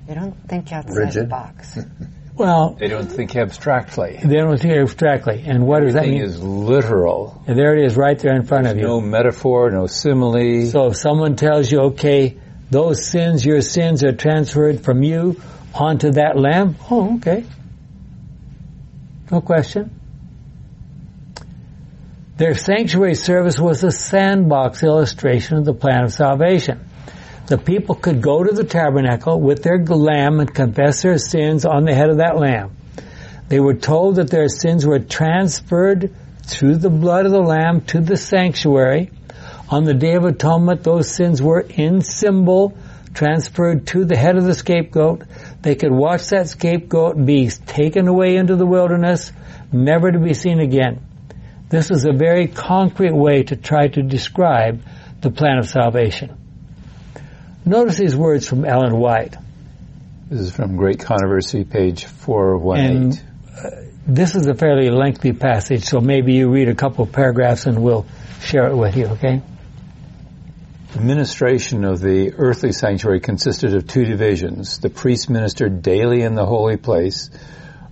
E: They don't think outside
B: Rigid.
E: the box. [LAUGHS]
A: Well,
D: They don't think abstractly.
A: they don't think abstractly. And what does that mean?
D: is literal.
A: And there it is right there in front of you.
D: No metaphor, no simile.
A: So if someone tells you, okay, those sins, your sins are transferred from you onto that lamb, oh, okay. No question. Their sanctuary service was a sandbox illustration of the plan of salvation. The people could go to the tabernacle with their lamb and confess their sins on the head of that lamb. They were told that their sins were transferred through the blood of the lamb to the sanctuary. On the Day of Atonement, those sins were in symbol transferred to the head of the scapegoat. They could watch that scapegoat be taken away into the wilderness, never to be seen again. This is a very concrete way to try to describe the plan of salvation. Notice these words from Ellen White.
D: This is from Great Controversy, page 418.
A: And uh, this is a fairly lengthy passage, so maybe you read a couple of paragraphs and we'll share it with you, okay?
D: The ministration of the earthly sanctuary consisted of two divisions. The priest ministered daily in the holy place,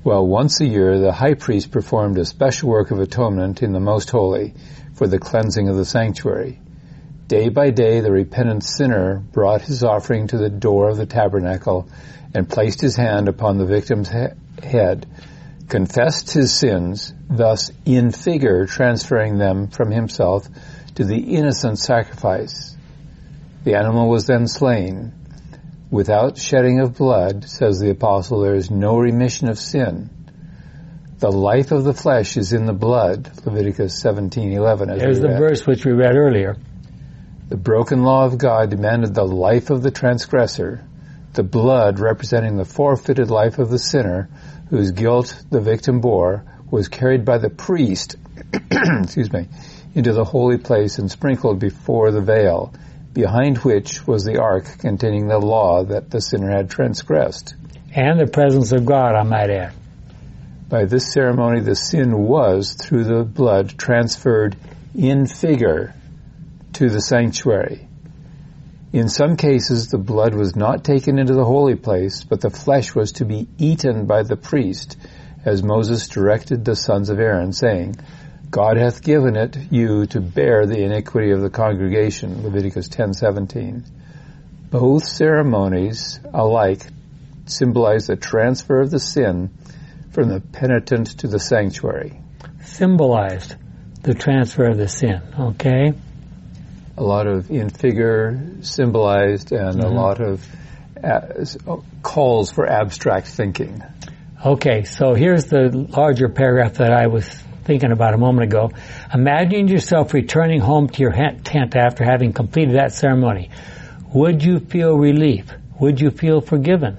D: while once a year the high priest performed a special work of atonement in the most holy for the cleansing of the sanctuary. Day by day the repentant sinner brought his offering to the door of the tabernacle and placed his hand upon the victim's he- head, confessed his sins, thus in figure transferring them from himself to the innocent sacrifice. The animal was then slain. Without shedding of blood, says the apostle, there is no remission of sin. The life of the flesh is in the blood, Leviticus 17:11. as
A: There's the verse which we read earlier.
D: The broken law of God demanded the life of the transgressor, the blood representing the forfeited life of the sinner, whose guilt the victim bore, was carried by the priest, [CLEARS THROAT] excuse me, into the holy place and sprinkled before the veil, behind which was the ark containing the law that the sinner had transgressed.
A: And the presence of God, I might add.
D: By this ceremony, the sin was, through the blood, transferred in figure to the sanctuary. In some cases, the blood was not taken into the holy place, but the flesh was to be eaten by the priest, as Moses directed the sons of Aaron, saying, God hath given it you to bear the iniquity of the congregation, Leviticus 10:17. Both ceremonies alike symbolize the transfer of the sin from the penitent to the sanctuary.
A: Symbolized the transfer of the sin, okay?
D: A lot of in figure symbolized and a lot of uh, calls for abstract thinking.
A: Okay, so here's the larger paragraph that I was thinking about a moment ago. Imagine yourself returning home to your tent after having completed that ceremony. Would you feel relief? Would you feel forgiven?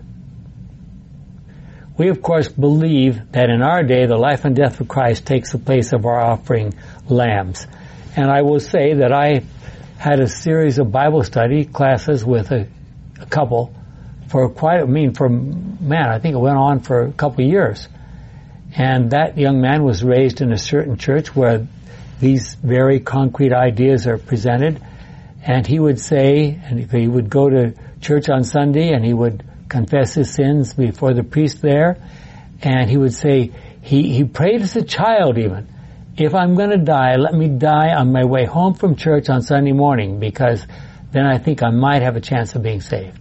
A: We of course believe that in our day the life and death of Christ takes the place of our offering lambs. And I will say that I had a series of Bible study classes with a, a couple for quite, I mean, for, man, I think it went on for a couple years. And that young man was raised in a certain church where these very concrete ideas are presented. And he would say, and he would go to church on Sunday and he would confess his sins before the priest there. And he would say, he, he prayed as a child even, if I'm going to die, let me die on my way home from church on Sunday morning because then I think I might have a chance of being saved.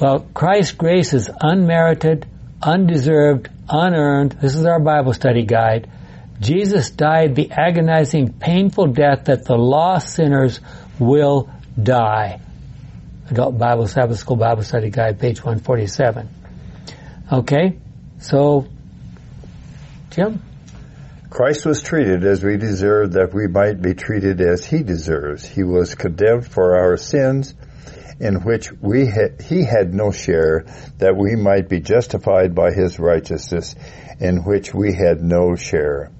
A: Well, Christ's grace is unmerited, undeserved, unearned. This is our Bible study guide. Jesus died the agonizing, painful death that the lost sinners will die. Adult Bible Sabbath School Bible Study Guide, page 147. Okay, so, Jim?
B: Christ was treated as we deserve that we might be treated as he deserves. He was condemned for our sins in which we ha- he had no share that we might be justified by his righteousness in which we had no share.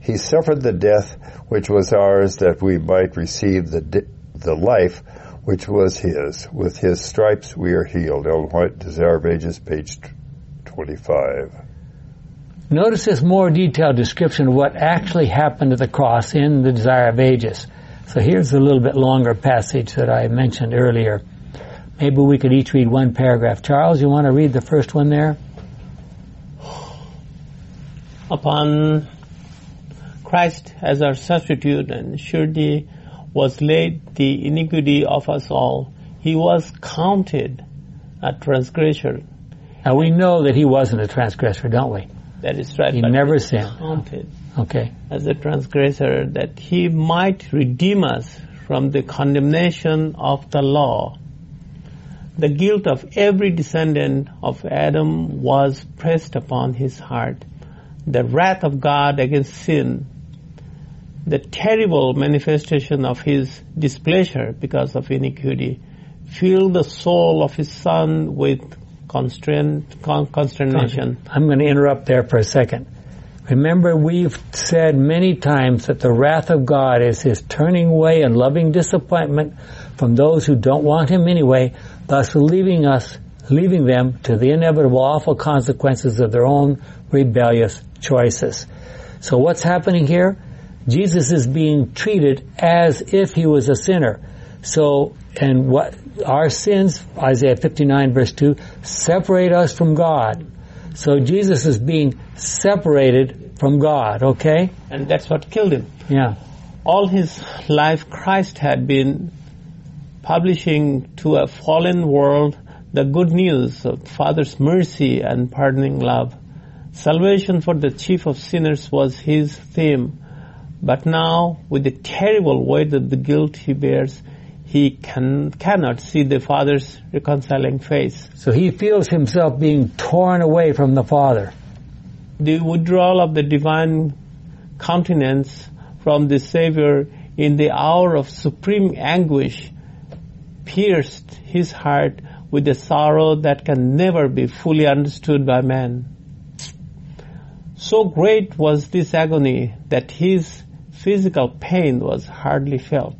B: He suffered the death which was ours that we might receive the di- the life which was his. With his stripes we are healed. Ellen White, Desire of Ages, page 25.
A: Notice this more detailed description of what actually happened at the cross in the Desire of Ages. So here's a little bit longer passage that I mentioned earlier. Maybe we could each read one paragraph. Charles, you want to read the first one there?
C: Upon Christ as our substitute and surety was laid the iniquity of us all. He was counted a transgressor.
A: Now we know that he wasn't a transgressor, don't we?
C: That is right.
A: He never sinned.
C: Counted
A: Okay.
C: as a transgressor that he might redeem us from the condemnation of the law. The guilt of every descendant of Adam was pressed upon his heart. The wrath of God against sin, the terrible manifestation of his displeasure because of iniquity, filled the soul of his son with consternation.
A: I'm going to interrupt there for a second. Remember, we've said many times that the wrath of God is his turning away and loving disappointment from those who don't want him anyway, thus leaving us, leaving them to the inevitable awful consequences of their own rebellious choices. So what's happening here? Jesus is being treated as if he was a sinner. So, and what, our sins, Isaiah 59 verse 2, separate us from God. So Jesus is being separated from God, okay?
C: And that's what killed him.
A: Yeah.
C: all his life Christ had been publishing to a fallen world the good news of Father's mercy and pardoning love. Salvation for the chief of sinners was his theme, but now with the terrible weight of the guilt he bears, he can, cannot see the Father's reconciling face.
A: So he feels himself being torn away from the Father.
C: The withdrawal of the divine countenance from the Savior in the hour of supreme anguish pierced his heart with a sorrow that can never be fully understood by man. So great was this agony that his physical pain was hardly felt.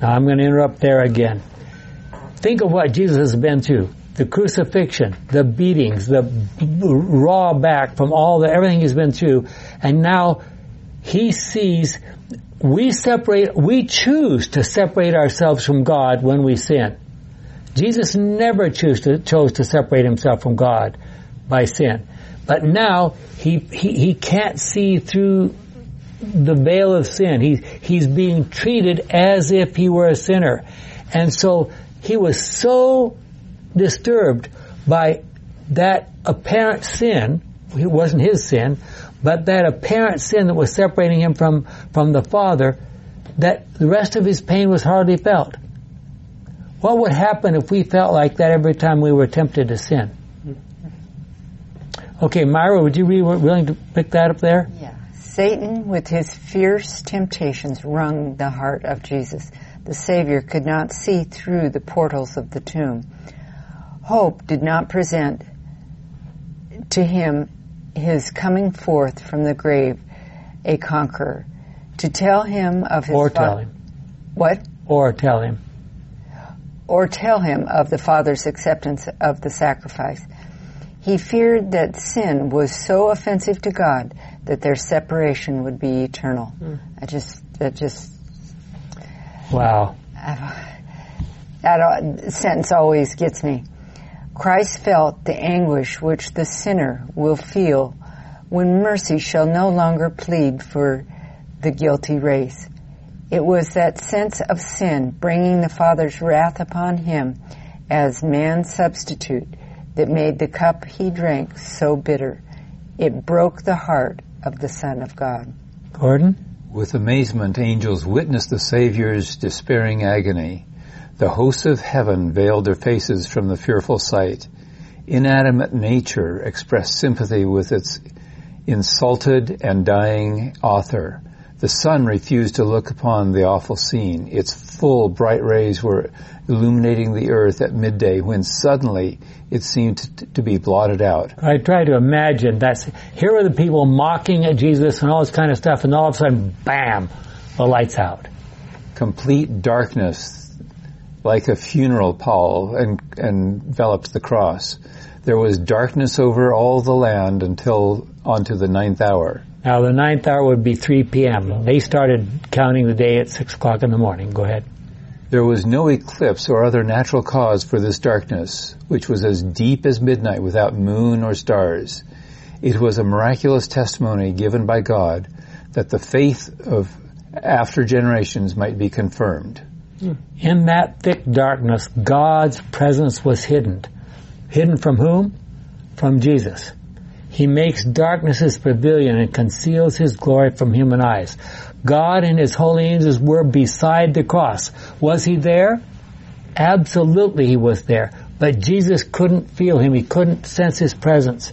A: Now I'm going to interrupt there again. Think of what Jesus has been through. The crucifixion, the beatings, the raw back from all the, everything he's been through. And now he sees we separate, we choose to separate ourselves from God when we sin. Jesus never chose to, chose to separate himself from God by sin. But now he, he, he can't see through the veil of sin. He, he's being treated as if he were a sinner. And so he was so disturbed by that apparent sin, it wasn't his sin, but that apparent sin that was separating him from, from the Father, that the rest of his pain was hardly felt. What would happen if we felt like that every time we were tempted to sin? Okay, Myra, would you be willing to pick that up there?
E: Yeah. Satan, with his fierce temptations, wrung the heart of Jesus. The Savior could not see through the portals of the tomb. Hope did not present to him his coming forth from the grave a conqueror. To tell him of his
A: Or
E: fa-
A: tell him.
E: What?
A: Or tell him.
E: Or tell him of the Father's acceptance of the sacrifice. He feared that sin was so offensive to God that their separation would be eternal. I just, that just,
A: Wow.
E: that uh, sentence always gets me. Christ felt the anguish which the sinner will feel when mercy shall no longer plead for the guilty race. It was that sense of sin bringing the Father's wrath upon him as man's substitute that made the cup he drank so bitter. It broke the heart of the Son of God.
A: Gordon?
D: With amazement, angels witnessed the Savior's despairing agony. The hosts of heaven veiled their faces from the fearful sight. Inanimate nature expressed sympathy with its insulted and dying author. The sun refused to look upon the awful scene. Its full bright rays were illuminating the earth at midday when suddenly it seemed to, to be blotted out.
A: I try to imagine that's, here are the people mocking at Jesus and all this kind of stuff and all of a sudden, bam, the lights out.
D: Complete darkness, like a funeral pall, en- enveloped the cross. There was darkness over all the land until onto the ninth hour.
A: Now the ninth hour would be 3 p.m. They started counting the day at 6 o'clock in the morning. Go ahead.
D: There was no eclipse or other natural cause for this darkness, which was as deep as midnight without moon or stars. It was a miraculous testimony given by God that the faith of after generations might be confirmed.
A: In that thick darkness, God's presence was hidden. Hidden from whom? From Jesus. He makes darkness his pavilion and conceals his glory from human eyes. God and his holy angels were beside the cross. Was he there? Absolutely he was there. But Jesus couldn't feel him. He couldn't sense his presence.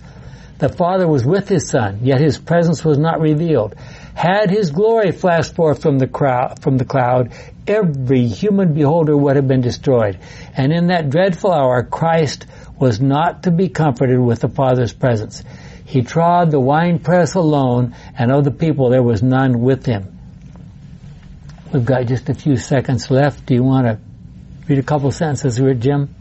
A: The Father was with his Son, yet his presence was not revealed. Had his glory flashed forth from the crowd, from the cloud, every human beholder would have been destroyed. And in that dreadful hour, Christ was not to be comforted with the Father's presence. He trod the winepress alone, and of the people there was none with him. We've got just a few seconds left. Do you want to read a couple sentences, here, Jim?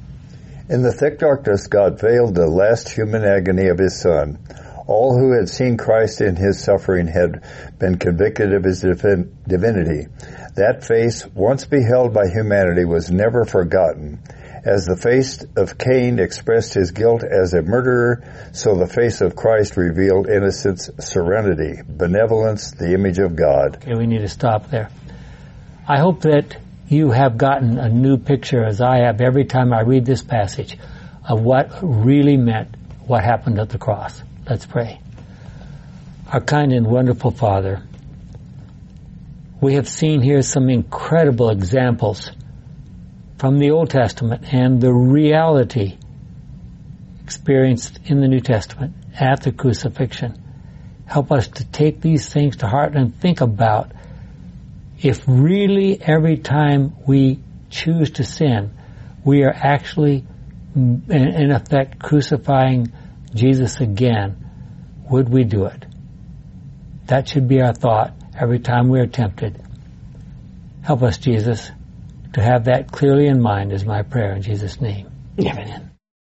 B: In the thick darkness, God veiled the last human agony of his Son. All who had seen Christ in his suffering had been convicted of his divinity. That face, once beheld by humanity, was never forgotten. As the face of Cain expressed his guilt as a murderer, so the face of Christ revealed innocence, serenity, benevolence, the image of God.
A: Okay, we need to stop there. I hope that you have gotten a new picture, as I have every time I read this passage, of what really meant what happened at the cross. Let's pray. Our kind and wonderful Father, we have seen here some incredible examples from the Old Testament and the reality experienced in the New Testament at the crucifixion. Help us to take these things to heart and think about if really every time we choose to sin, we are actually, in effect, crucifying Jesus again, would we do it? That should be our thought every time we are tempted. Help us, Jesus, to have that clearly in mind is my prayer in Jesus' name. Amen.